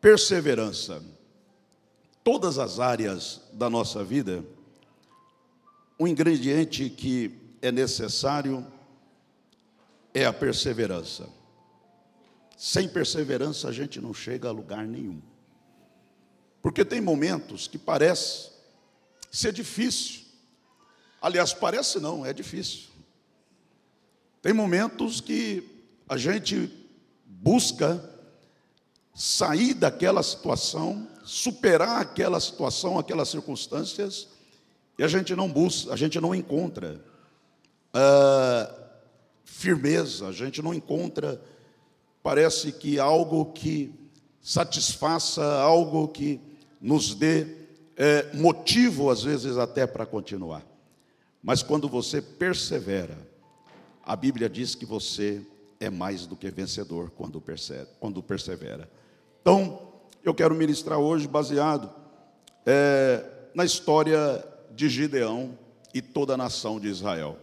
Perseverança. Todas as áreas da nossa vida, o ingrediente que é necessário é a perseverança. Sem perseverança a gente não chega a lugar nenhum. Porque tem momentos que parece ser difícil. Aliás, parece não, é difícil. Tem momentos que a gente busca sair daquela situação, superar aquela situação, aquelas circunstâncias, e a gente não busca, a gente não encontra uh, firmeza, a gente não encontra, parece que algo que satisfaça, algo que nos dê é, motivo, às vezes, até para continuar. Mas quando você persevera, a Bíblia diz que você é mais do que vencedor quando persevera. Quando persevera. Então, eu quero ministrar hoje baseado é, na história de Gideão e toda a nação de Israel,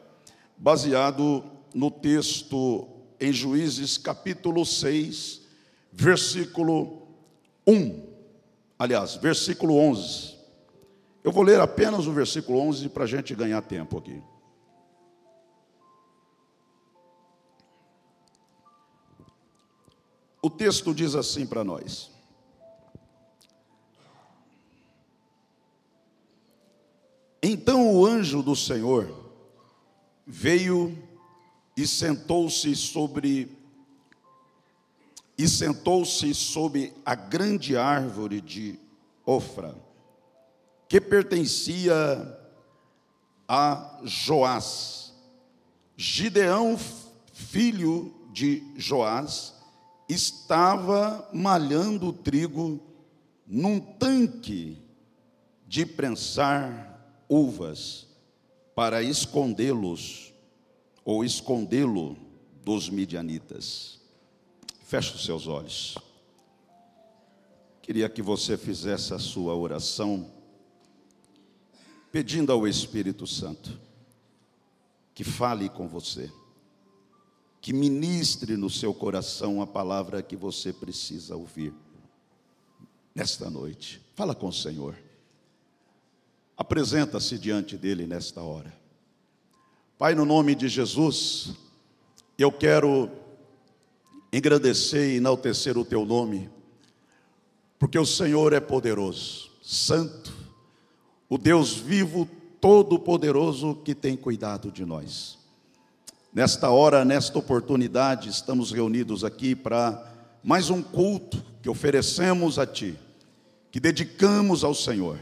baseado no texto em Juízes capítulo 6, versículo 1. Aliás, versículo 11. Eu vou ler apenas o versículo 11 para a gente ganhar tempo aqui. O texto diz assim para nós: Então o anjo do Senhor veio e sentou-se sobre e sentou-se sobre a grande árvore de Ofra, que pertencia a Joás. Gideão, filho de Joás, estava malhando trigo num tanque de prensar uvas para escondê-los ou escondê-lo dos midianitas. Feche os seus olhos. Queria que você fizesse a sua oração pedindo ao Espírito Santo que fale com você que ministre no seu coração a palavra que você precisa ouvir nesta noite. Fala com o Senhor. Apresenta-se diante dele nesta hora. Pai, no nome de Jesus, eu quero engrandecer e enaltecer o teu nome, porque o Senhor é poderoso, santo, o Deus vivo, todo-poderoso que tem cuidado de nós. Nesta hora, nesta oportunidade, estamos reunidos aqui para mais um culto que oferecemos a Ti, que dedicamos ao Senhor,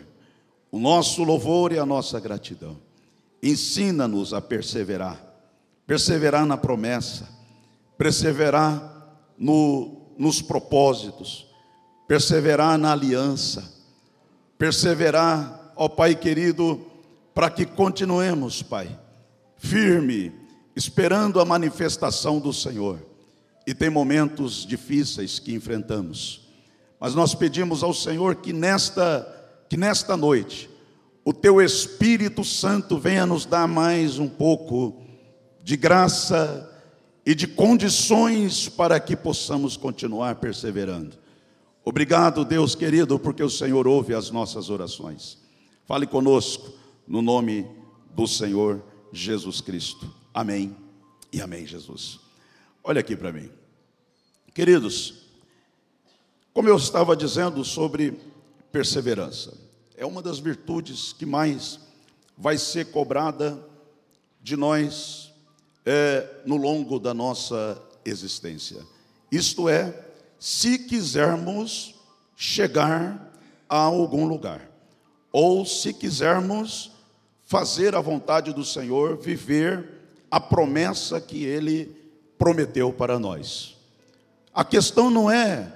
o nosso louvor e a nossa gratidão. Ensina-nos a perseverar, perseverar na promessa, perseverar no, nos propósitos, perseverar na aliança, perseverar, ó Pai querido, para que continuemos, Pai, firme esperando a manifestação do Senhor. E tem momentos difíceis que enfrentamos. Mas nós pedimos ao Senhor que nesta que nesta noite o teu Espírito Santo venha nos dar mais um pouco de graça e de condições para que possamos continuar perseverando. Obrigado, Deus querido, porque o Senhor ouve as nossas orações. Fale conosco no nome do Senhor Jesus Cristo. Amém e amém, Jesus. Olha aqui para mim. Queridos, como eu estava dizendo sobre perseverança, é uma das virtudes que mais vai ser cobrada de nós é, no longo da nossa existência. Isto é, se quisermos chegar a algum lugar, ou se quisermos fazer a vontade do Senhor, viver a promessa que ele prometeu para nós. A questão não é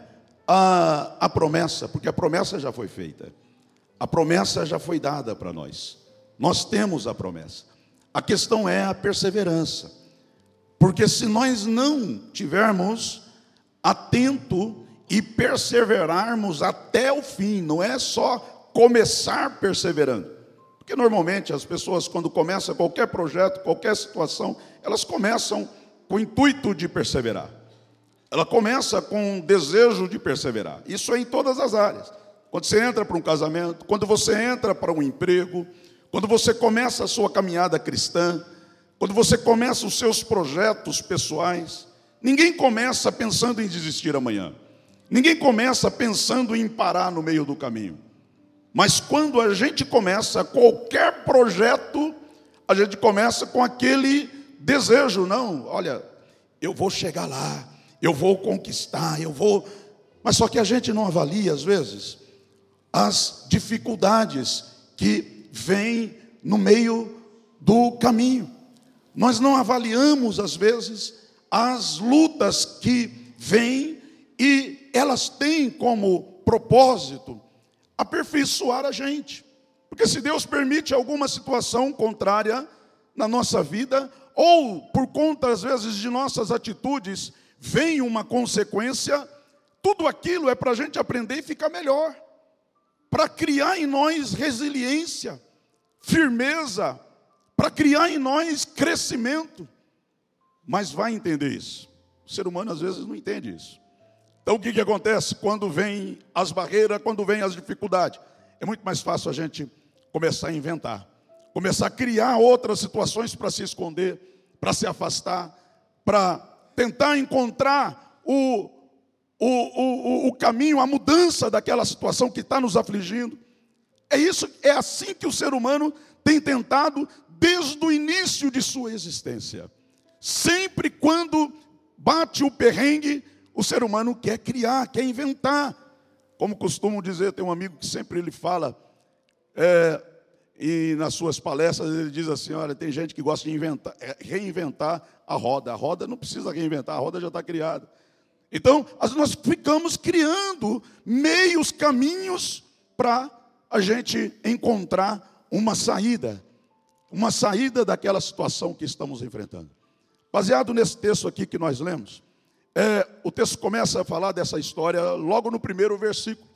a, a promessa, porque a promessa já foi feita, a promessa já foi dada para nós, nós temos a promessa. A questão é a perseverança, porque se nós não tivermos atento e perseverarmos até o fim, não é só começar perseverando. Porque normalmente as pessoas, quando começam qualquer projeto, qualquer situação, elas começam com o intuito de perseverar. ela começa com um desejo de perseverar. Isso é em todas as áreas. Quando você entra para um casamento, quando você entra para um emprego, quando você começa a sua caminhada cristã, quando você começa os seus projetos pessoais, ninguém começa pensando em desistir amanhã. Ninguém começa pensando em parar no meio do caminho. Mas quando a gente começa qualquer projeto, a gente começa com aquele desejo, não, olha, eu vou chegar lá, eu vou conquistar, eu vou. Mas só que a gente não avalia, às vezes, as dificuldades que vêm no meio do caminho. Nós não avaliamos, às vezes, as lutas que vêm e elas têm como propósito aperfeiçoar a gente. Porque se Deus permite alguma situação contrária na nossa vida, ou por conta, às vezes, de nossas atitudes, vem uma consequência, tudo aquilo é para a gente aprender e ficar melhor, para criar em nós resiliência, firmeza, para criar em nós crescimento. Mas vai entender isso. O ser humano às vezes não entende isso. Então o que, que acontece quando vem as barreiras, quando vem as dificuldades? É muito mais fácil a gente começar a inventar, começar a criar outras situações para se esconder, para se afastar, para tentar encontrar o, o, o, o caminho, a mudança daquela situação que está nos afligindo. É isso, é assim que o ser humano tem tentado desde o início de sua existência. Sempre quando bate o perrengue, o ser humano quer criar, quer inventar. Como costumo dizer, tem um amigo que sempre ele fala, é, e nas suas palestras ele diz assim: olha, tem gente que gosta de inventar, é, reinventar a roda. A roda não precisa reinventar, a roda já está criada. Então, nós ficamos criando meios, caminhos para a gente encontrar uma saída, uma saída daquela situação que estamos enfrentando. Baseado nesse texto aqui que nós lemos, é, o texto começa a falar dessa história logo no primeiro versículo.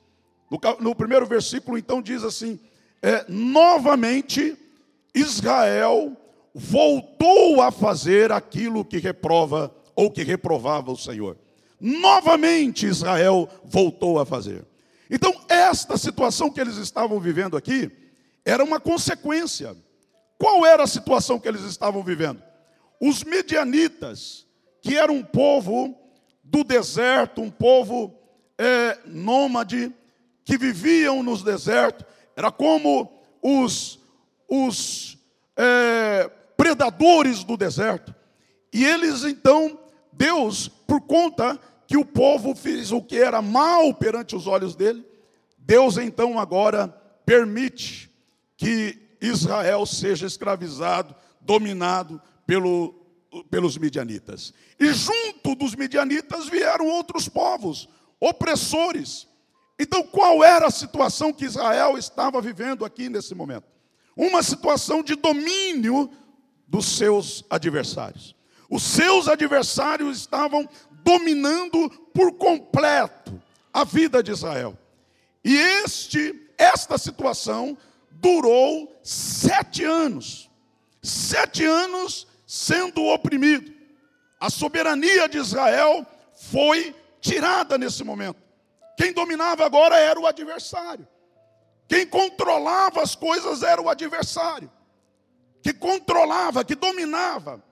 No, no primeiro versículo, então, diz assim: é, novamente Israel voltou a fazer aquilo que reprova ou que reprovava o Senhor. Novamente Israel voltou a fazer. Então, esta situação que eles estavam vivendo aqui era uma consequência. Qual era a situação que eles estavam vivendo? Os medianitas, que era um povo do deserto, um povo é, nômade, que viviam nos desertos, era como os, os é, predadores do deserto. E eles então, Deus, por conta que o povo fez o que era mal perante os olhos dele, Deus então agora permite que Israel seja escravizado, dominado pelo, pelos midianitas. E junto dos midianitas vieram outros povos, opressores, então, qual era a situação que Israel estava vivendo aqui nesse momento? Uma situação de domínio dos seus adversários. Os seus adversários estavam dominando por completo a vida de Israel. E este, esta situação durou sete anos. Sete anos sendo oprimido. A soberania de Israel foi tirada nesse momento. Quem dominava agora era o adversário. Quem controlava as coisas era o adversário. Que controlava, que dominava.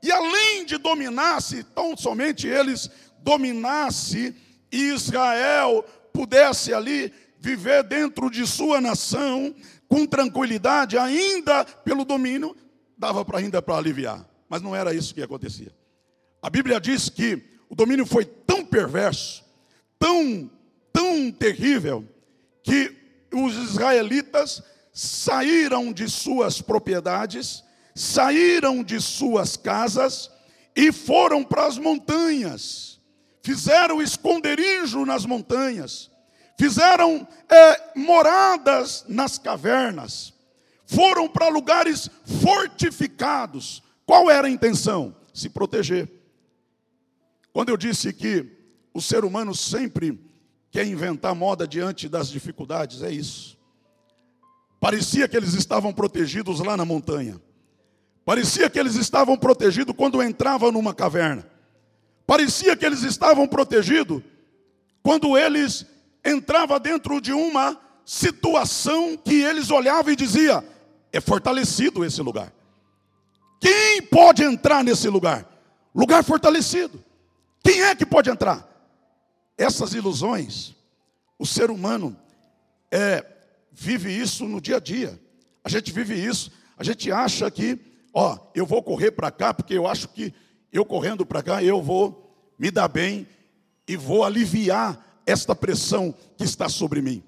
E além de dominar, se tão somente eles dominasse Israel pudesse ali viver dentro de sua nação com tranquilidade, ainda pelo domínio, dava para ainda para aliviar. Mas não era isso que acontecia. A Bíblia diz que o domínio foi tão perverso tão, tão terrível que os israelitas saíram de suas propriedades, saíram de suas casas e foram para as montanhas, fizeram esconderijo nas montanhas, fizeram é, moradas nas cavernas, foram para lugares fortificados. Qual era a intenção? Se proteger. Quando eu disse que o ser humano sempre quer inventar moda diante das dificuldades, é isso. Parecia que eles estavam protegidos lá na montanha. Parecia que eles estavam protegidos quando entravam numa caverna. Parecia que eles estavam protegidos quando eles entravam dentro de uma situação que eles olhavam e diziam: é fortalecido esse lugar. Quem pode entrar nesse lugar? Lugar fortalecido. Quem é que pode entrar? Essas ilusões, o ser humano é, vive isso no dia a dia. A gente vive isso, a gente acha que, ó, eu vou correr para cá porque eu acho que eu correndo para cá eu vou me dar bem e vou aliviar esta pressão que está sobre mim.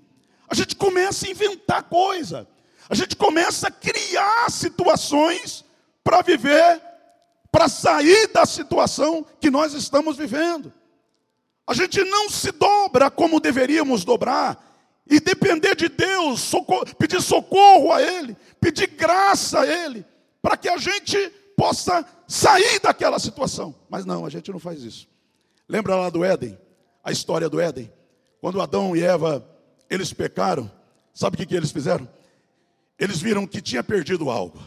A gente começa a inventar coisa. A gente começa a criar situações para viver, para sair da situação que nós estamos vivendo. A gente não se dobra como deveríamos dobrar e depender de Deus, socorro, pedir socorro a Ele, pedir graça a Ele, para que a gente possa sair daquela situação. Mas não, a gente não faz isso. Lembra lá do Éden, a história do Éden? Quando Adão e Eva, eles pecaram, sabe o que, que eles fizeram? Eles viram que tinha perdido algo.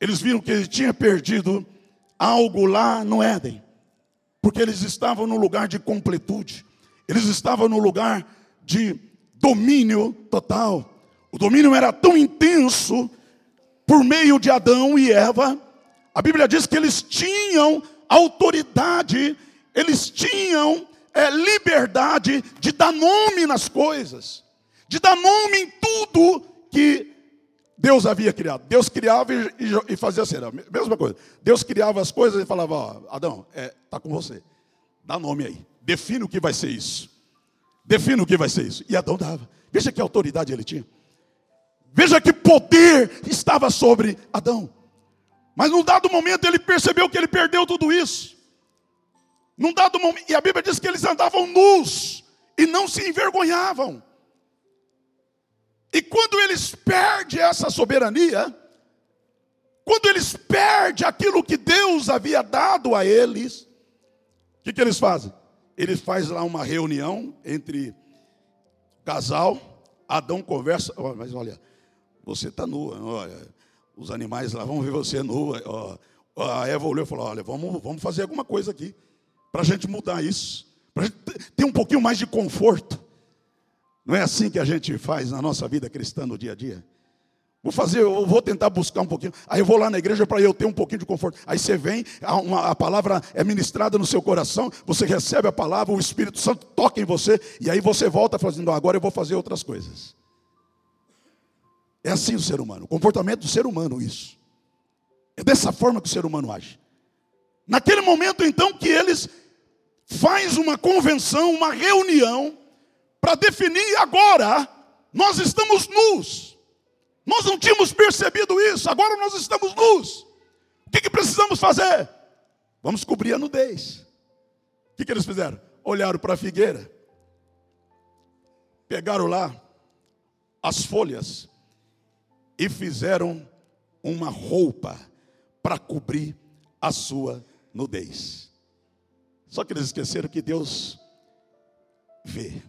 Eles viram que ele tinha perdido algo lá no Éden. Porque eles estavam no lugar de completude. Eles estavam no lugar de domínio total. O domínio era tão intenso por meio de Adão e Eva. A Bíblia diz que eles tinham autoridade, eles tinham é, liberdade de dar nome nas coisas, de dar nome em tudo que Deus havia criado. Deus criava e, e, fazia assim, a mesma coisa. Deus criava as coisas e falava, ó, Adão, está é, tá com você. Dá nome aí. Defina o que vai ser isso. Defina o que vai ser isso. E Adão dava. Veja que autoridade ele tinha. Veja que poder estava sobre Adão. Mas num dado momento ele percebeu que ele perdeu tudo isso. Num dado momento, e a Bíblia diz que eles andavam nus e não se envergonhavam. E quando eles perdem essa soberania, quando eles perdem aquilo que Deus havia dado a eles, o que, que eles fazem? Eles fazem lá uma reunião entre casal, Adão conversa, mas olha, você está nua, olha, os animais lá vão ver você nua. A Eva olhou e falou: olha, vamos, vamos fazer alguma coisa aqui, para a gente mudar isso, para a gente ter um pouquinho mais de conforto. Não é assim que a gente faz na nossa vida cristã no dia a dia? Vou fazer, eu vou tentar buscar um pouquinho. Aí eu vou lá na igreja para eu ter um pouquinho de conforto. Aí você vem, a, uma, a, palavra é ministrada no seu coração, você recebe a palavra, o Espírito Santo toca em você, e aí você volta fazendo, agora eu vou fazer outras coisas. É assim o ser humano, o comportamento do ser humano, isso. É dessa forma que o ser humano age. Naquele momento, então, que eles faz uma convenção, uma reunião, para definir agora, nós estamos nus. Nós não tínhamos percebido isso, agora nós estamos nus. O que, que precisamos fazer? Vamos cobrir a nudez. O que, que eles fizeram? Olharam para a figueira, pegaram lá as folhas e fizeram uma roupa para cobrir a sua nudez. Só que eles esqueceram que Deus vê.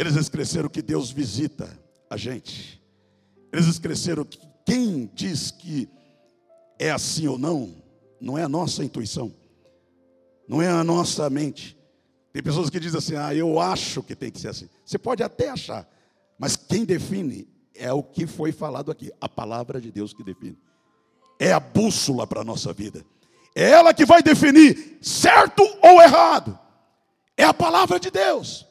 Eles esqueceram que Deus visita a gente. Eles esqueceram que quem diz que é assim ou não, não é a nossa intuição, não é a nossa mente. Tem pessoas que dizem assim: ah, eu acho que tem que ser assim. Você pode até achar, mas quem define é o que foi falado aqui, a palavra de Deus que define. É a bússola para a nossa vida. É ela que vai definir certo ou errado. É a palavra de Deus.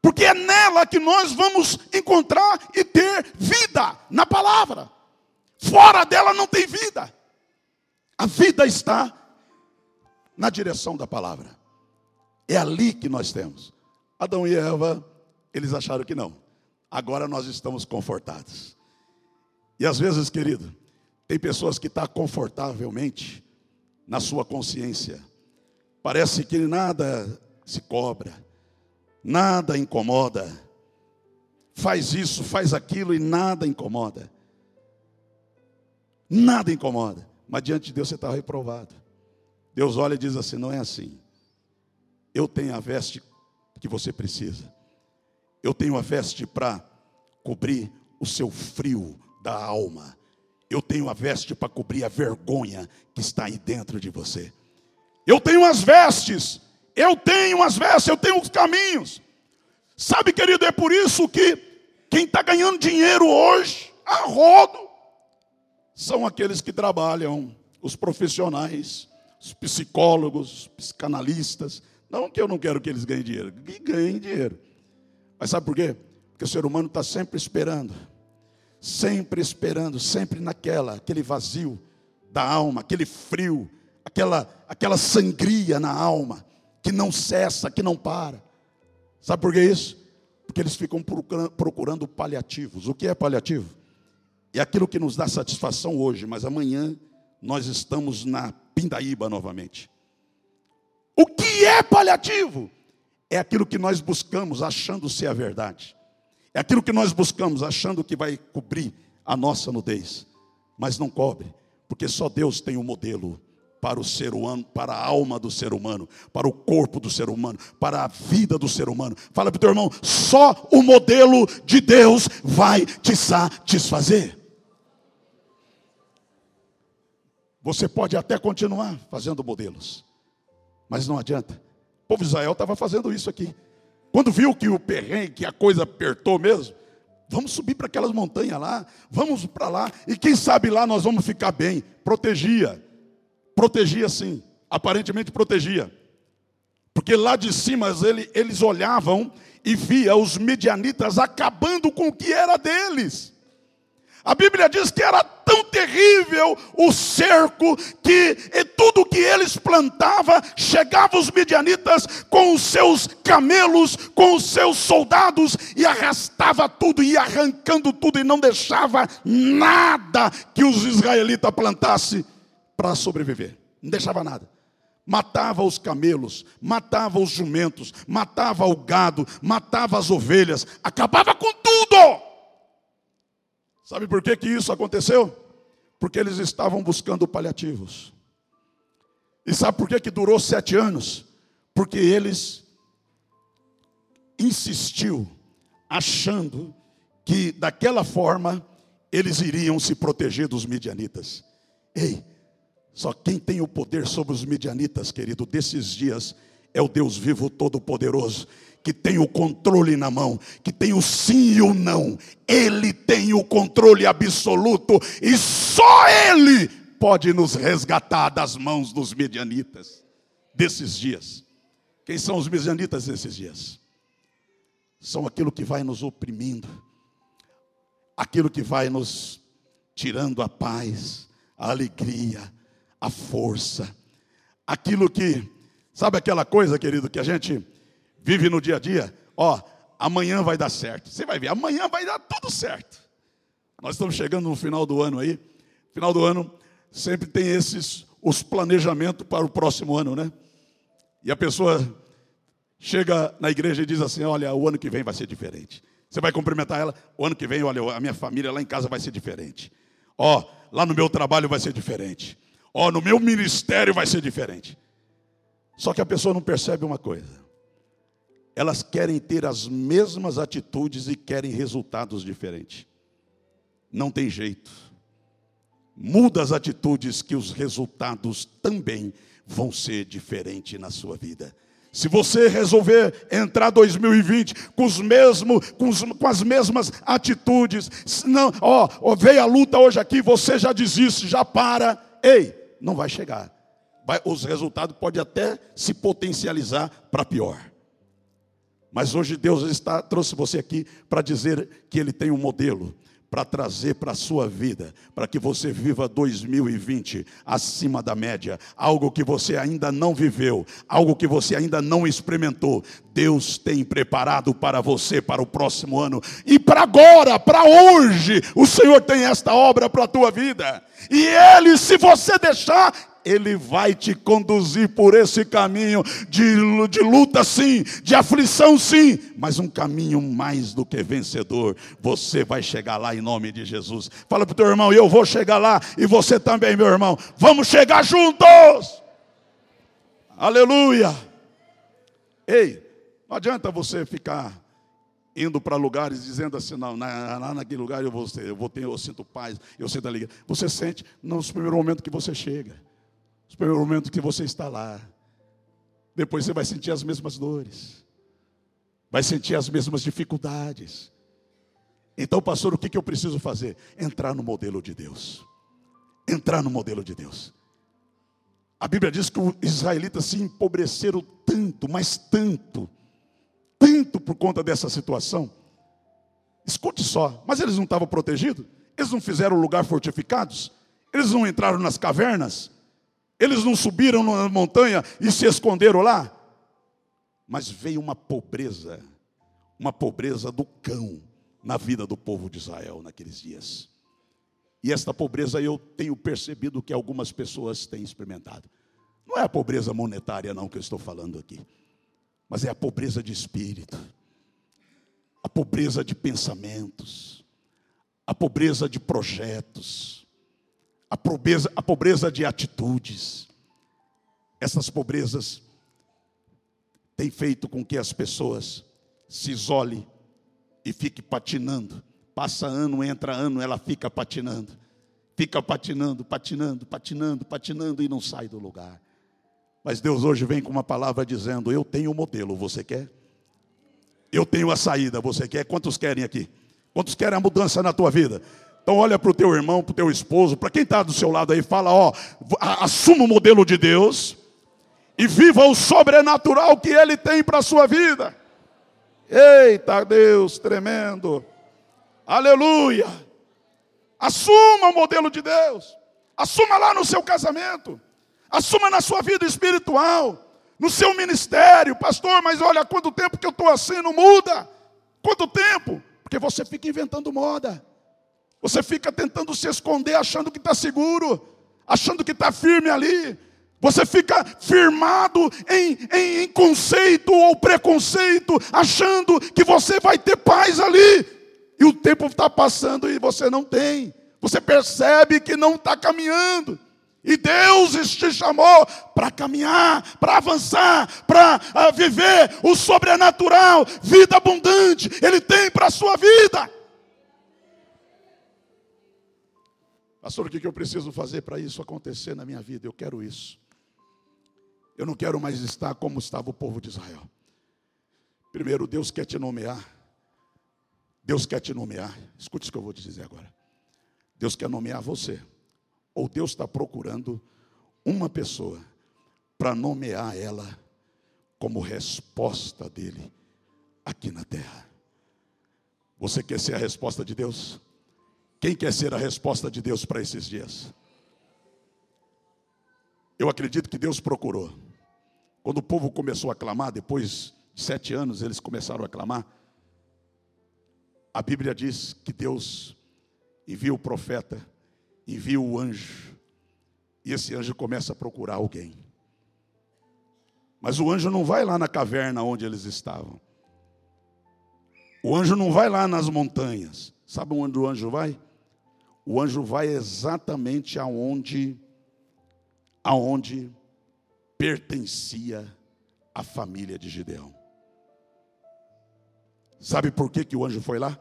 Porque é nela que nós vamos encontrar e ter vida na palavra. Fora dela não tem vida. A vida está na direção da palavra. É ali que nós temos. Adão e Eva, eles acharam que não. Agora nós estamos confortados. E às vezes, querido, tem pessoas que estão tá confortavelmente na sua consciência. Parece que nada se cobra nada incomoda. Faz isso, faz aquilo e nada incomoda. Nada incomoda. Mas diante de Deus você está reprovado. Deus olha e diz assim: não é assim. Eu tenho a veste que você precisa. Eu tenho a veste para cobrir o seu frio da alma. Eu tenho a veste para cobrir a vergonha que está aí dentro de você. Eu tenho as vestes, eu tenho as vestes, eu tenho os caminhos. Sabe, querido, é por isso que quem está ganhando dinheiro hoje, a rodo, são aqueles que trabalham, os profissionais, os psicólogos, os psicanalistas. Não que eu não quero que eles ganhem dinheiro, que ganhem dinheiro. Mas sabe por quê? Porque o ser humano está sempre esperando, sempre esperando, sempre naquela, aquele vazio da alma, aquele frio, aquela, aquela sangria na alma, que não cessa, que não para. Sabe por que isso? Porque eles ficam procurando paliativos. O que é paliativo? É aquilo que nos dá satisfação hoje, mas amanhã nós estamos na pindaíba novamente. O que é paliativo? É aquilo que nós buscamos achando ser a verdade. É aquilo que nós buscamos achando que vai cobrir a nossa nudez, mas não cobre, porque só Deus tem o um modelo para o ser humano, para a alma do ser humano, para o corpo do ser humano, para a vida do ser humano. Fala para o teu irmão, só o modelo de Deus vai te satisfazer. Você pode até continuar fazendo modelos, mas não adianta. O povo de Israel estava fazendo isso aqui. Quando viu que o perrengue, que a coisa apertou mesmo, vamos subir para aquelas montanhas lá, vamos para lá, e quem sabe lá nós vamos ficar bem. Protegia, protegia sim, aparentemente protegia. Porque lá de cima eles, eles olhavam e via os medianitas acabando com o que era deles. A Bíblia diz que era tão terrível o cerco que tudo que eles plantavam, chegavam os midianitas com os seus camelos, com os seus soldados e arrastava tudo, ia arrancando tudo e não deixava nada que os israelitas plantassem para sobreviver. Não deixava nada. Matava os camelos, matava os jumentos, matava o gado, matava as ovelhas, acabava com tudo. Sabe por que, que isso aconteceu? Porque eles estavam buscando paliativos. E sabe por que, que durou sete anos? Porque eles insistiu, achando que daquela forma eles iriam se proteger dos midianitas. Ei, só quem tem o poder sobre os midianitas, querido, desses dias é o Deus vivo todo-poderoso que tem o controle na mão, que tem o sim e o não. Ele tem o controle absoluto e só Ele pode nos resgatar das mãos dos medianitas desses dias. Quem são os medianitas desses dias? São aquilo que vai nos oprimindo, aquilo que vai nos tirando a paz, a alegria, a força, aquilo que, sabe aquela coisa, querido, que a gente vive no dia a dia, ó, amanhã vai dar certo. Você vai ver, amanhã vai dar tudo certo. Nós estamos chegando no final do ano aí. Final do ano sempre tem esses os planejamentos para o próximo ano, né? E a pessoa chega na igreja e diz assim: "Olha, o ano que vem vai ser diferente". Você vai cumprimentar ela, o ano que vem, olha, a minha família lá em casa vai ser diferente. Ó, lá no meu trabalho vai ser diferente. Ó, no meu ministério vai ser diferente. Só que a pessoa não percebe uma coisa elas querem ter as mesmas atitudes e querem resultados diferentes. Não tem jeito. Muda as atitudes que os resultados também vão ser diferentes na sua vida. Se você resolver entrar 2020 com os mesmos, com, os, com as mesmas atitudes, não, ó, veio a luta hoje aqui, você já desiste, já para, ei, não vai chegar. Vai, os resultados podem até se potencializar para pior. Mas hoje Deus está, trouxe você aqui para dizer que Ele tem um modelo para trazer para a sua vida, para que você viva 2020 acima da média, algo que você ainda não viveu, algo que você ainda não experimentou. Deus tem preparado para você para o próximo ano e para agora, para hoje. O Senhor tem esta obra para a tua vida. E Ele, se você deixar, ele vai te conduzir por esse caminho de, de luta, sim, de aflição, sim, mas um caminho mais do que vencedor. Você vai chegar lá em nome de Jesus. Fala para o teu irmão, eu vou chegar lá e você também, meu irmão. Vamos chegar juntos. Aleluia. Ei, não adianta você ficar indo para lugares dizendo assim, não, lá naquele lugar eu vou, eu vou ter, eu sinto paz, eu sinto alegria. Você sente nos primeiros momentos que você chega. Os primeiros momentos que você está lá. depois você vai sentir as mesmas dores, vai sentir as mesmas dificuldades. Então, pastor, o que eu preciso fazer? Entrar no modelo de Deus. Entrar no modelo de Deus. A Bíblia diz que os israelitas se empobreceram tanto, mas tanto, tanto por conta dessa situação. Escute só, mas eles não estavam protegidos? Eles não fizeram lugar fortificados? Eles não entraram nas cavernas? Eles não subiram na montanha e se esconderam lá? Mas veio uma pobreza, uma pobreza do cão na vida do povo de Israel naqueles dias. E esta pobreza eu tenho percebido que algumas pessoas têm experimentado. Não é a pobreza monetária, não, que eu estou falando aqui, mas é a pobreza de espírito, a pobreza de pensamentos, a pobreza de projetos, a pobreza, a pobreza de atitudes. Essas pobrezas têm feito com que as pessoas se isolem e fiquem patinando. Passa ano, entra ano, ela fica patinando. Fica patinando, patinando, patinando, patinando e não sai do lugar. Mas Deus hoje vem com uma palavra dizendo: Eu tenho o um modelo, você quer? Eu tenho a saída, você quer? Quantos querem aqui? Quantos querem a mudança na tua vida? Então olha para o teu irmão, para o teu esposo, para quem está do seu lado aí, fala, ó, assuma o modelo de Deus e viva o sobrenatural que Ele tem para a sua vida. Eita Deus, tremendo. Aleluia. Assuma o modelo de Deus. Assuma lá no seu casamento. Assuma na sua vida espiritual. No seu ministério. Pastor, mas olha quanto tempo que eu estou assim, não muda. Quanto tempo? Porque você fica inventando moda. Você fica tentando se esconder, achando que está seguro, achando que está firme ali. Você fica firmado em, em, em, conceito ou preconceito, achando que você vai ter paz ali. E o tempo está passando e você não tem. Você percebe que não está caminhando. E Deus te chamou para caminhar, para avançar, para uh, viver o sobrenatural, vida abundante. Ele tem para a sua vida. Pastor, o que eu preciso fazer para isso acontecer na minha vida? Eu quero isso. Eu não quero mais estar como estava o povo de Israel. Primeiro, Deus quer te nomear. Deus quer te nomear. Escute isso que eu vou te dizer agora. Deus quer nomear você. Ou Deus está procurando uma pessoa para nomear ela como resposta dele aqui na terra. Você quer ser a resposta de Deus? Quem quer ser a resposta de Deus para esses dias? Eu acredito que Deus procurou. Quando o povo começou a clamar, depois de sete anos eles começaram a clamar, a Bíblia diz que Deus envia o profeta, envia o anjo, e esse anjo começa a procurar alguém. Mas o anjo não vai lá na caverna onde eles estavam. O anjo não vai lá nas montanhas. Sabe onde o anjo vai? O anjo vai exatamente aonde aonde pertencia a família de Gideão. Sabe por que, que o anjo foi lá?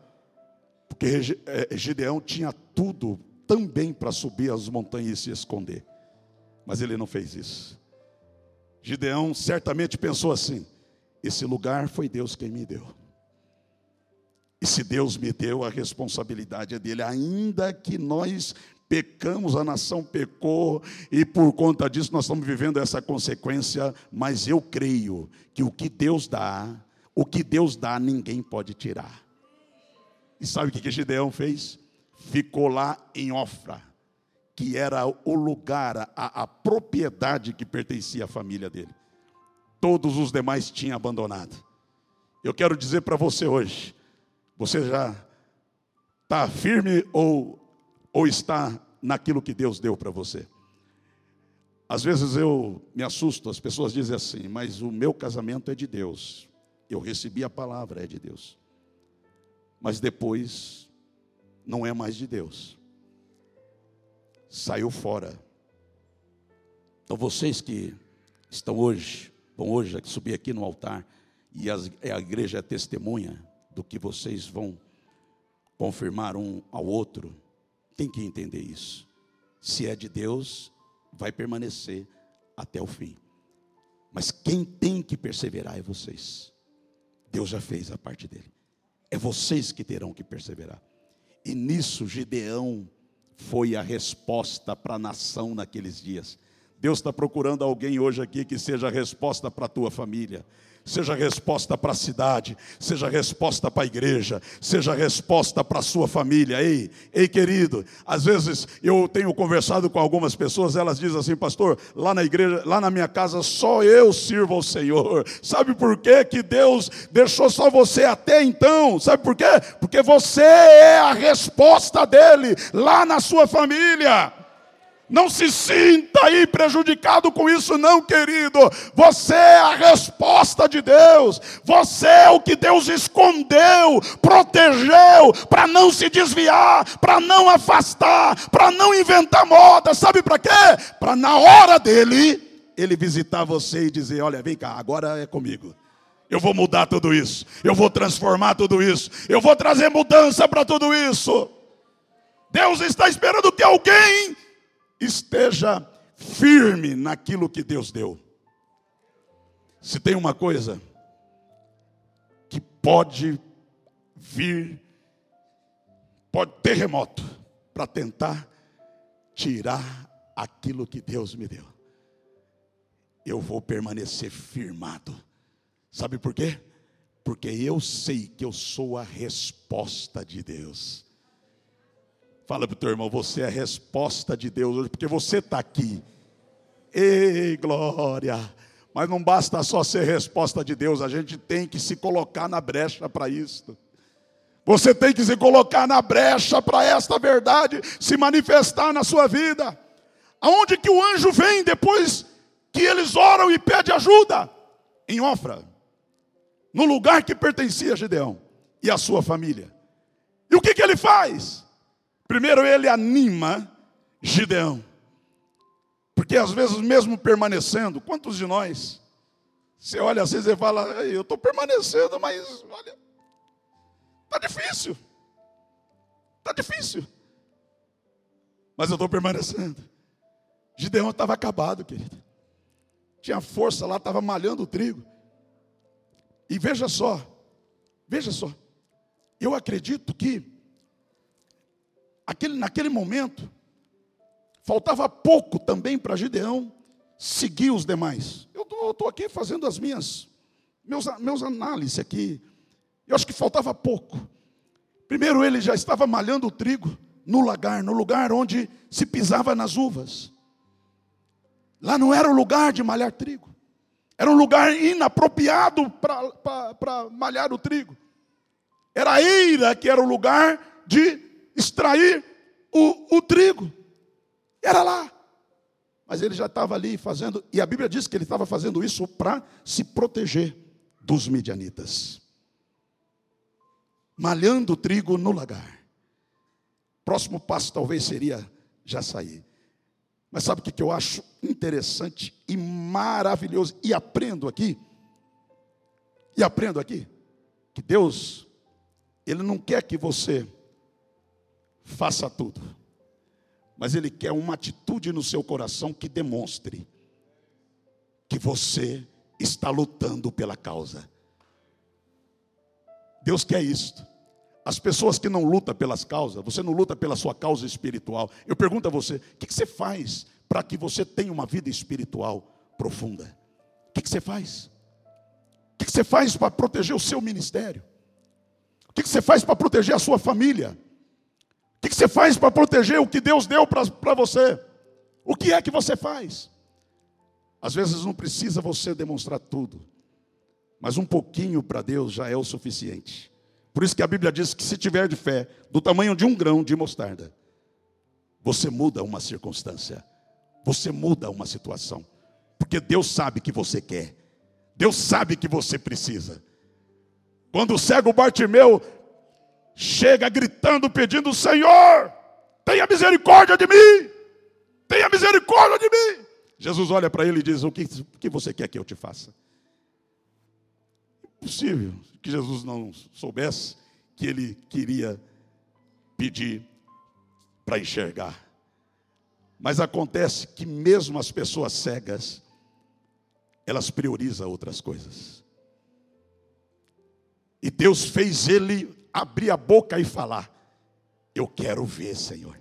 Porque é, Gideão tinha tudo também para subir as montanhas e se esconder. Mas ele não fez isso. Gideão certamente pensou assim: esse lugar foi Deus quem me deu. E se Deus me deu, a responsabilidade é dele, ainda que nós pecamos, a nação pecou, e por conta disso nós estamos vivendo essa consequência, mas eu creio que o que Deus dá, o que Deus dá, ninguém pode tirar. E sabe o que, Gideão fez? Ficou lá em Ofra, que era o lugar, a, a propriedade que pertencia à família dele. Todos os demais tinham abandonado. Eu quero dizer para você hoje, você já está firme ou, ou está naquilo que Deus deu para você? Às vezes eu me assusto, as pessoas dizem assim, mas o meu casamento é de Deus. Eu recebi a palavra, é de Deus. Mas depois não é mais de Deus. Saiu fora. Então vocês que estão hoje, vão hoje subir aqui no altar, e a igreja é testemunha, do que vocês vão confirmar um ao outro, tem que entender isso. Se é de Deus, vai permanecer até o fim. Mas quem tem que perseverar é vocês. Deus já fez a parte dele. É vocês que terão que perseverar. E nisso Gideão foi a resposta para a nação naqueles dias. Deus está procurando alguém hoje aqui que seja a resposta para a tua família seja resposta para a cidade, seja resposta para a igreja, seja resposta para a sua família. Ei, ei, querido, às vezes eu tenho conversado com algumas pessoas, elas dizem assim, pastor, lá na igreja, lá na minha casa, só eu sirvo ao Senhor. Sabe por quê que Deus deixou só você até então? Sabe por quê? Porque você é a resposta dele lá na sua família. Não se sinta aí prejudicado com isso, não, querido. Você é a resposta de Deus. Você é o que Deus escondeu, protegeu, para não se desviar, para não afastar, para não inventar moda. Sabe para quê? Para na hora dele, ele visitar você e dizer: Olha, vem cá, agora é comigo. Eu vou mudar tudo isso. Eu vou transformar tudo isso. Eu vou trazer mudança para tudo isso. Deus está esperando que alguém esteja firme naquilo que Deus deu. Se tem uma coisa que pode vir, pode terremoto, para tentar tirar aquilo que Deus me deu, eu vou permanecer firmado. Sabe por quê? Porque eu sei que eu sou a resposta de Deus. Fala para o teu irmão, você é a resposta de Deus hoje, porque você está aqui. Ei, glória! Mas não basta só ser resposta de Deus, a gente tem que se colocar na brecha para isso. Você tem que se colocar na brecha para esta verdade se manifestar na sua vida. Aonde que o anjo vem depois que eles oram e pedem ajuda? Em Ofra, no lugar que pertencia a Gideão e a sua família. E o que, que ele faz? Primeiro ele anima Gideão. Porque às vezes, mesmo permanecendo, quantos de nós, você olha assim e fala, eu estou permanecendo, mas olha, está difícil. Está difícil. Mas eu estou permanecendo. Gideão estava acabado, querido. Tinha força lá, estava malhando o trigo. E veja só, veja só. Eu acredito que aquele, naquele momento, faltava pouco também para Gideão seguir os demais. Eu estou aqui fazendo as minhas, meus, meus análises aqui. Eu acho que faltava pouco. Primeiro, ele já estava malhando o trigo no lagar, no lugar onde se pisava nas uvas. Lá não era o lugar de malhar trigo. Era um lugar inapropriado para malhar o trigo. Era a eira que era o lugar de extrair o, o trigo. Era lá. Mas ele já estava ali fazendo, e a Bíblia diz que ele estava fazendo isso para se proteger dos midianitas. Malhando o trigo no lagar. Próximo passo talvez seria já sair. Mas sabe o que eu acho interessante e maravilhoso? E aprendo aqui. E aprendo aqui. Que Deus, Ele não quer que você faça tudo. Mas Ele quer uma atitude no seu coração que demonstre que você está lutando pela causa. Deus quer isto. As pessoas que não lutam pelas causas, você não luta pela sua causa espiritual. Eu pergunto a você: o que você faz para que você tenha uma vida espiritual profunda? O que você faz? O que você faz para proteger o seu ministério? O que você faz para proteger a sua família? O que você faz para proteger o que Deus deu para você? O que é que você faz? Às vezes não precisa você demonstrar tudo, mas um pouquinho para Deus já é o suficiente. Por isso que a Bíblia diz que se tiver de fé, do tamanho de um grão de mostarda, você muda uma circunstância, você muda uma situação, porque Deus sabe que você quer, Deus sabe que você precisa. Quando o cego Bartimeu chega gritando, pedindo: Senhor, tenha misericórdia de mim, tenha misericórdia de mim. Jesus olha para ele e diz: O que, que você quer que eu te faça? Impossível que Jesus não soubesse que ele queria pedir para enxergar. Mas acontece que mesmo as pessoas cegas, elas priorizam outras coisas. E Deus fez ele abrir a boca e falar: Eu quero ver, Senhor.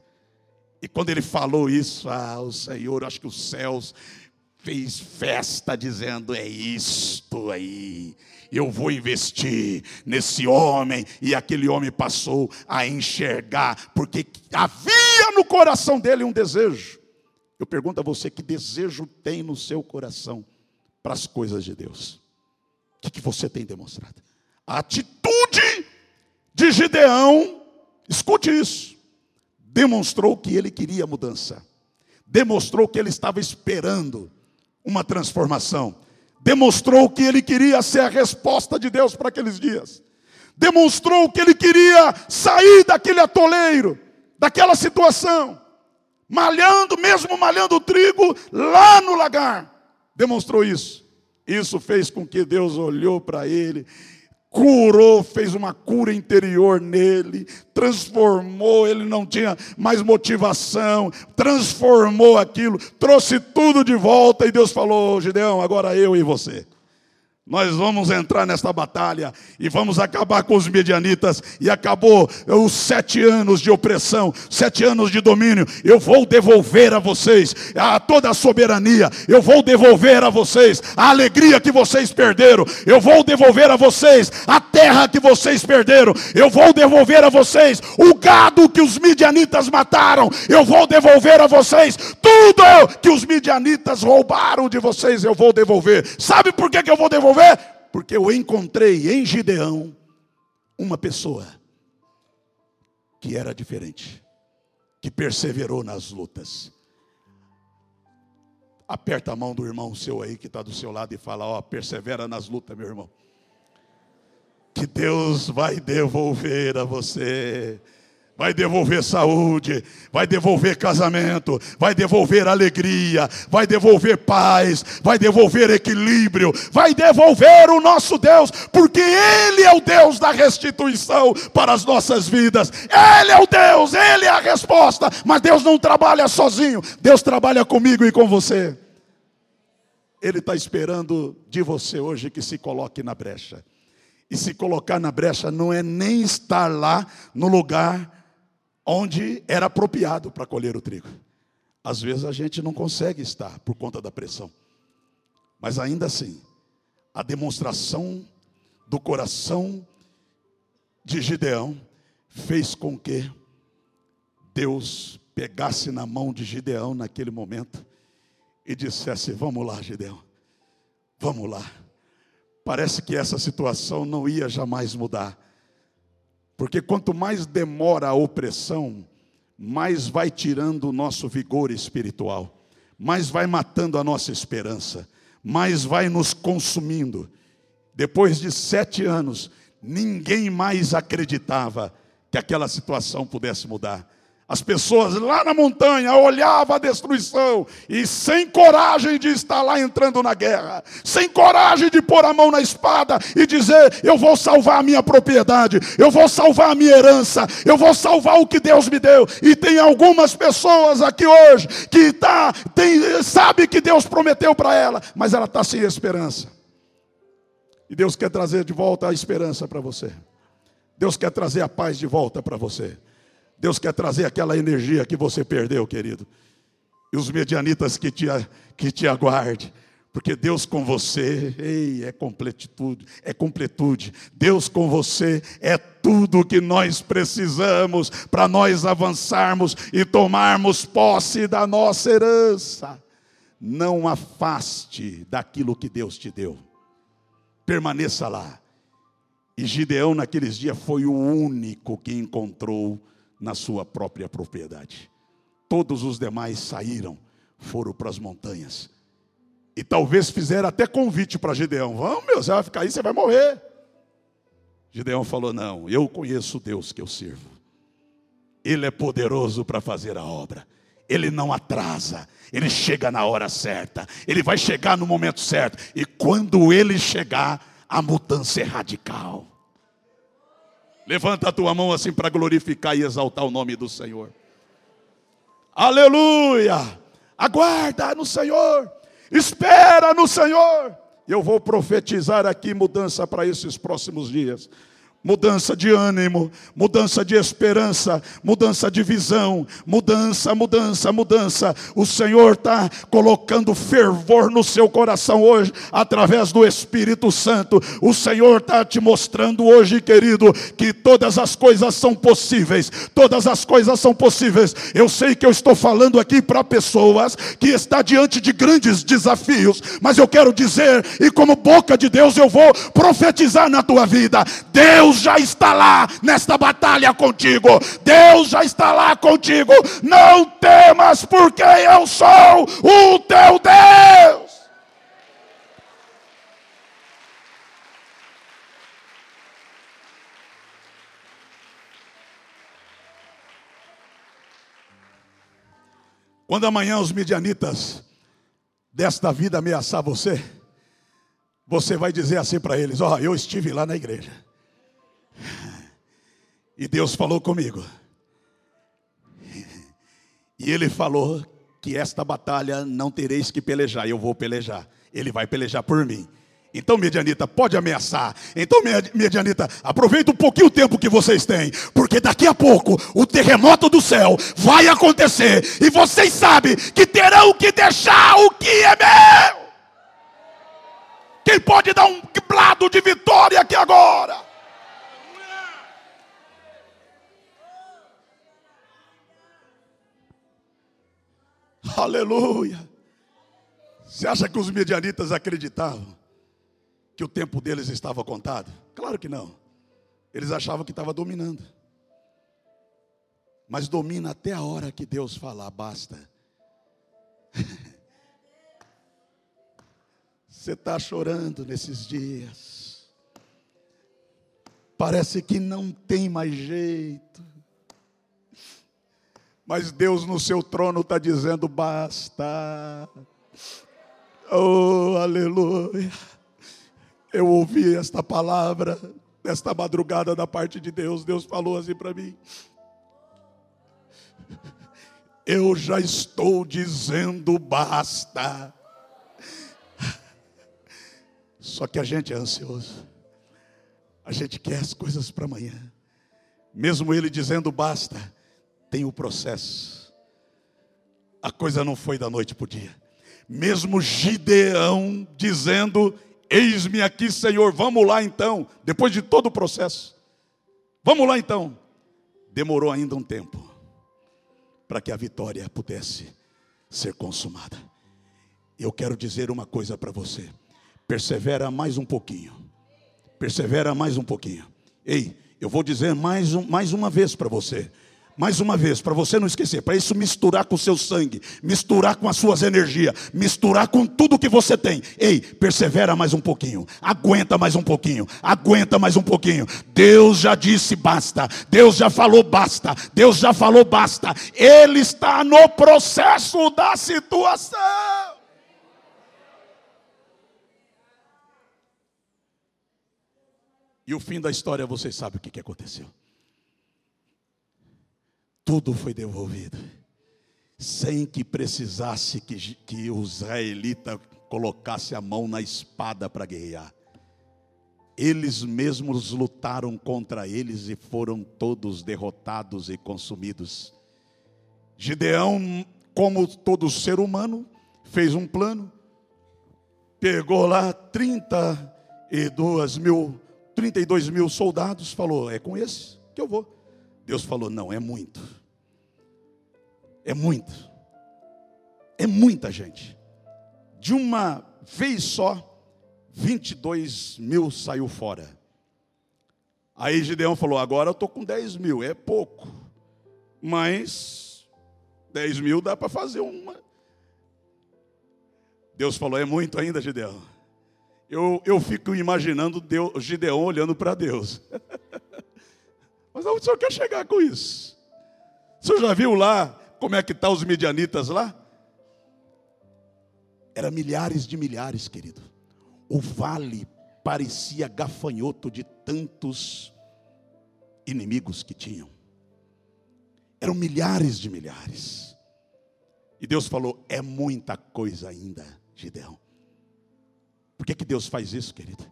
E quando ele falou isso, ah, o Senhor, acho que os céus fez festa dizendo: É isto aí, eu vou investir nesse homem. E aquele homem passou a enxergar, porque havia no coração dele um desejo. Eu pergunto a você: que desejo tem no seu coração para as coisas de Deus? O que, que você tem demonstrado? A atitude de Gideão, escute isso, demonstrou que ele queria mudança, demonstrou que ele estava esperando uma transformação, demonstrou que ele queria ser a resposta de Deus para aqueles dias, demonstrou que ele queria sair daquele atoleiro, daquela situação, malhando, mesmo malhando o trigo lá no lagar, demonstrou isso. Isso fez com que Deus olhou para ele curou, fez uma cura interior nele, transformou, ele não tinha mais motivação, transformou aquilo, trouxe tudo de volta e Deus falou: Gideão, agora eu e você. Nós vamos entrar nesta batalha e vamos acabar com os medianitas. E acabou os sete anos de opressão, sete anos de domínio. Eu vou devolver a vocês a toda a soberania. Eu vou devolver a vocês a alegria que vocês perderam. Eu vou devolver a vocês a terra que vocês perderam. Eu vou devolver a vocês o gado que os midianitas mataram. Eu vou devolver a vocês tudo que os midianitas roubaram de vocês. Eu vou devolver. Sabe por que, que eu vou devolver? Ver? Porque eu encontrei em Gideão uma pessoa que era diferente, que perseverou nas lutas. Aperta a mão do irmão seu aí que está do seu lado e fala: Ó, persevera nas lutas, meu irmão. Que Deus vai devolver a você vai devolver saúde, vai devolver casamento, vai devolver alegria, vai devolver paz, vai devolver equilíbrio, vai devolver o nosso Deus, porque Ele é o Deus da restituição para as nossas vidas, Ele é o Deus, Ele é a resposta, mas Deus não trabalha sozinho, Deus trabalha comigo e com você. Ele está esperando de você hoje que se coloque na brecha. E se colocar na brecha não é nem estar lá no lugar onde era apropriado para colher o trigo. Às vezes a gente não consegue estar por conta da pressão. Mas ainda assim, a demonstração do coração de Gideão fez com que Deus pegasse na mão de Gideão naquele momento e dissesse: Vamos lá, Gideão, vamos lá. Parece que essa situação não ia jamais mudar. Porque quanto mais demora a opressão, mais vai tirando o nosso vigor espiritual, mais vai matando a nossa esperança, mais vai nos consumindo. Depois de sete anos, ninguém mais acreditava que aquela situação pudesse mudar. As pessoas lá na montanha olhavam a destruição e sem coragem de estar lá entrando na guerra, sem coragem de pôr a mão na espada e dizer: Eu vou salvar a minha propriedade, eu vou salvar a minha herança, eu vou salvar o que Deus me deu. E tem algumas pessoas aqui hoje que tá, tem, sabe que Deus prometeu para ela, mas ela está sem esperança. E Deus quer trazer de volta a esperança para você, Deus quer trazer a paz de volta para você. Deus quer trazer aquela energia que você perdeu, querido. E os medianitas que te, que te aguarde. Porque Deus com você, ei, é completude, é completude. Deus com você é tudo que nós precisamos para nós avançarmos e tomarmos posse da nossa herança. Não afaste daquilo que Deus te deu. Permaneça lá. E Gideão naqueles dias foi o único que encontrou na sua própria propriedade. Todos os demais saíram, foram para as montanhas. E talvez fizeram até convite para Gideão: Vamos, meu, você vai ficar aí, você vai morrer. Gideão falou: Não, eu conheço o Deus que eu sirvo. Ele é poderoso para fazer a obra. Ele não atrasa, ele chega na hora certa, ele vai chegar no momento certo, e quando ele chegar, a mudança é radical. Levanta a tua mão assim para glorificar e exaltar o nome do Senhor. Aleluia! Aguarda no Senhor. Espera no Senhor. Eu vou profetizar aqui mudança para esses próximos dias mudança de ânimo, mudança de esperança, mudança de visão, mudança, mudança, mudança. O Senhor está colocando fervor no seu coração hoje, através do Espírito Santo. O Senhor está te mostrando hoje, querido, que todas as coisas são possíveis, todas as coisas são possíveis. Eu sei que eu estou falando aqui para pessoas que está diante de grandes desafios, mas eu quero dizer, e como boca de Deus, eu vou profetizar na tua vida: Deus Deus já está lá nesta batalha contigo. Deus já está lá contigo. Não temas, porque eu sou o teu Deus. Quando amanhã os midianitas desta vida ameaçar você, você vai dizer assim para eles: Ó, oh, eu estive lá na igreja. E Deus falou comigo. E Ele falou que esta batalha não tereis que pelejar, eu vou pelejar. Ele vai pelejar por mim. Então, Medianita, pode ameaçar. Então, Medianita, aproveita um pouquinho o tempo que vocês têm, porque daqui a pouco o terremoto do céu vai acontecer e vocês sabem que terão que deixar o que é meu. Quem pode dar um lado de vitória aqui agora? Aleluia. Você acha que os medianitas acreditavam que o tempo deles estava contado? Claro que não. Eles achavam que estava dominando. Mas domina até a hora que Deus falar, basta. Você está chorando nesses dias. Parece que não tem mais jeito. Mas Deus no seu trono está dizendo: basta. Oh, aleluia. Eu ouvi esta palavra, esta madrugada da parte de Deus. Deus falou assim para mim: Eu já estou dizendo basta. Só que a gente é ansioso. A gente quer as coisas para amanhã. Mesmo ele dizendo basta, tem o processo. A coisa não foi da noite para o dia. Mesmo Gideão dizendo: Eis-me aqui, Senhor, vamos lá então, depois de todo o processo. Vamos lá então. Demorou ainda um tempo para que a vitória pudesse ser consumada. Eu quero dizer uma coisa para você. Persevera mais um pouquinho. Persevera mais um pouquinho. Ei, eu vou dizer mais, um, mais uma vez para você. Mais uma vez, para você não esquecer, para isso misturar com o seu sangue, misturar com as suas energias, misturar com tudo que você tem. Ei, persevera mais um pouquinho, aguenta mais um pouquinho, aguenta mais um pouquinho. Deus já disse basta, Deus já falou basta, Deus já falou basta. Ele está no processo da situação. E o fim da história, vocês sabem o que aconteceu tudo foi devolvido, sem que precisasse que, que o israelita colocasse a mão na espada para guerrear. Eles mesmos lutaram contra eles e foram todos derrotados e consumidos. Gideão, como todo ser humano, fez um plano, pegou lá 32 mil, 32 mil soldados, falou: é com esse que eu vou. Deus falou: não, é muito. É muito. É muita gente. De uma vez só, 22 mil saiu fora. Aí Gideão falou: agora eu estou com 10 mil, é pouco. Mas 10 mil dá para fazer uma. Deus falou: é muito ainda, Gideão. Eu, eu fico imaginando Deus, Gideão olhando para Deus. Mas onde o senhor quer chegar com isso? O senhor já viu lá como é que estão tá os medianitas lá? Era milhares de milhares, querido. O vale parecia gafanhoto de tantos inimigos que tinham. Eram milhares de milhares. E Deus falou: é muita coisa ainda. Gideão. Por que, que Deus faz isso, querido?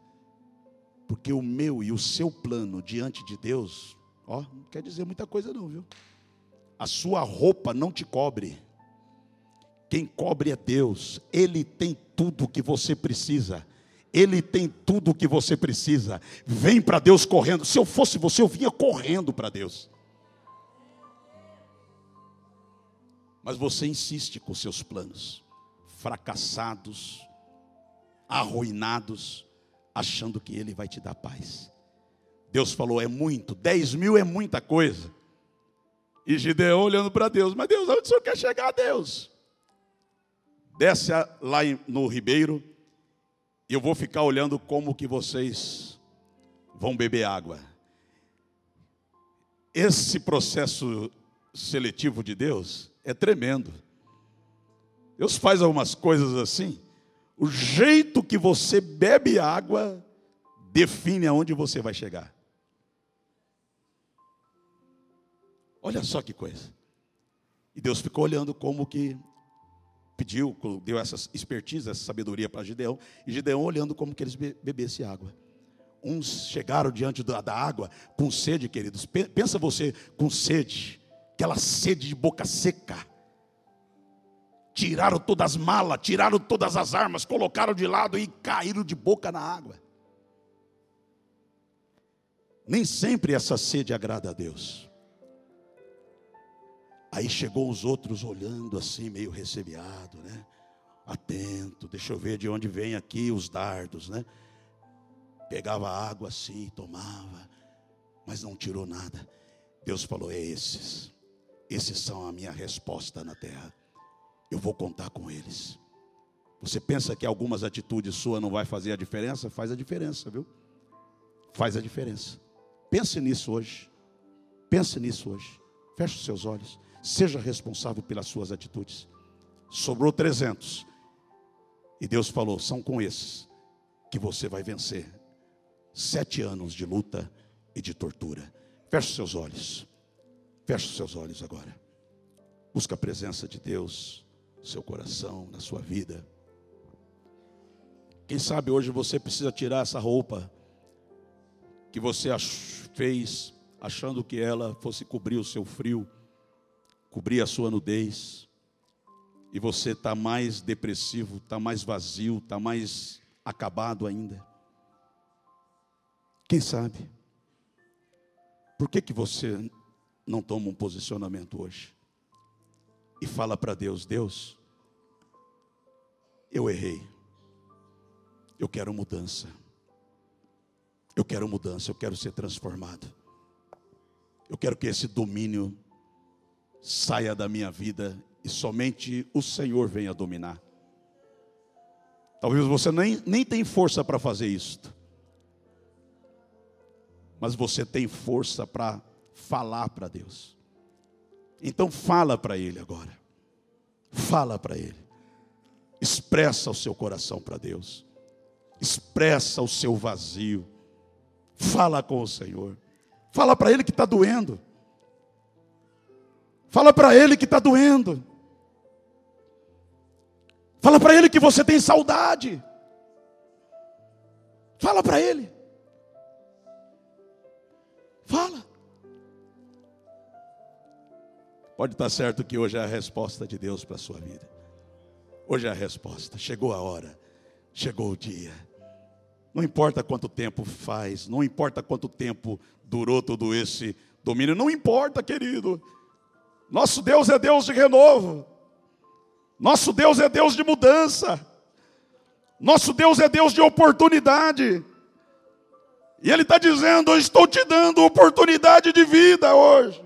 Porque o meu e o seu plano diante de Deus, ó, não quer dizer muita coisa não, viu? A sua roupa não te cobre. Quem cobre é Deus. Ele tem tudo o que você precisa. Ele tem tudo o que você precisa. Vem para Deus correndo. Se eu fosse você, eu vinha correndo para Deus. Mas você insiste com seus planos, fracassados, arruinados, achando que Ele vai te dar paz. Deus falou: é muito, 10 mil é muita coisa. E Gideão olhando para Deus, mas Deus, onde o senhor quer chegar, Deus? Desce lá no ribeiro, e eu vou ficar olhando como que vocês vão beber água. Esse processo seletivo de Deus é tremendo. Deus faz algumas coisas assim, o jeito que você bebe água define aonde você vai chegar. Olha só que coisa. E Deus ficou olhando como que pediu, deu essa expertise, essa sabedoria para Gideão, e Gideão olhando como que eles bebessem água. Uns chegaram diante da, da água com sede, queridos. Pensa você com sede, aquela sede de boca seca. Tiraram todas as malas, tiraram todas as armas, colocaram de lado e caíram de boca na água. Nem sempre essa sede agrada a Deus. Aí chegou os outros olhando assim, meio recebiado, né? Atento, deixa eu ver de onde vem aqui os dardos, né? Pegava água assim, tomava, mas não tirou nada. Deus falou: é esses, esses são a minha resposta na terra. Eu vou contar com eles. Você pensa que algumas atitudes suas não vai fazer a diferença? Faz a diferença, viu? Faz a diferença. Pense nisso hoje. Pense nisso hoje. Feche os seus olhos. Seja responsável pelas suas atitudes. Sobrou 300. E Deus falou: são com esses que você vai vencer. Sete anos de luta e de tortura. Feche seus olhos. Feche seus olhos agora. Busca a presença de Deus no seu coração, na sua vida. Quem sabe hoje você precisa tirar essa roupa que você fez achando que ela fosse cobrir o seu frio cobrir a sua nudez, e você está mais depressivo, está mais vazio, está mais acabado ainda. Quem sabe? Por que, que você não toma um posicionamento hoje? E fala para Deus: Deus, eu errei, eu quero mudança, eu quero mudança, eu quero ser transformado, eu quero que esse domínio saia da minha vida e somente o Senhor venha dominar. Talvez você nem, nem tem força para fazer isto, mas você tem força para falar para Deus. Então fala para Ele agora, fala para Ele, expressa o seu coração para Deus, expressa o seu vazio, fala com o Senhor, fala para Ele que está doendo. Fala para ele que está doendo. Fala para ele que você tem saudade. Fala para ele. Fala. Pode estar certo que hoje é a resposta de Deus para a sua vida. Hoje é a resposta. Chegou a hora. Chegou o dia. Não importa quanto tempo faz, não importa quanto tempo durou todo esse domínio, não importa, querido. Nosso Deus é Deus de renovo. Nosso Deus é Deus de mudança. Nosso Deus é Deus de oportunidade. E Ele está dizendo: Eu estou te dando oportunidade de vida hoje.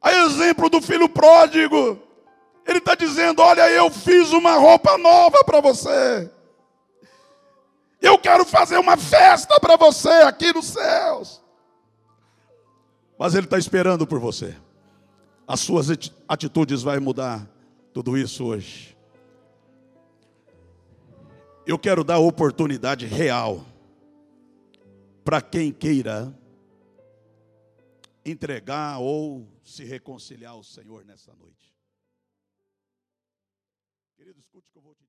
A exemplo do filho pródigo, Ele está dizendo: Olha, eu fiz uma roupa nova para você. Eu quero fazer uma festa para você aqui nos céus. Mas Ele está esperando por você. As suas atitudes vão mudar tudo isso hoje. Eu quero dar oportunidade real para quem queira entregar ou se reconciliar ao Senhor nessa noite. Querido, escute o que eu vou te.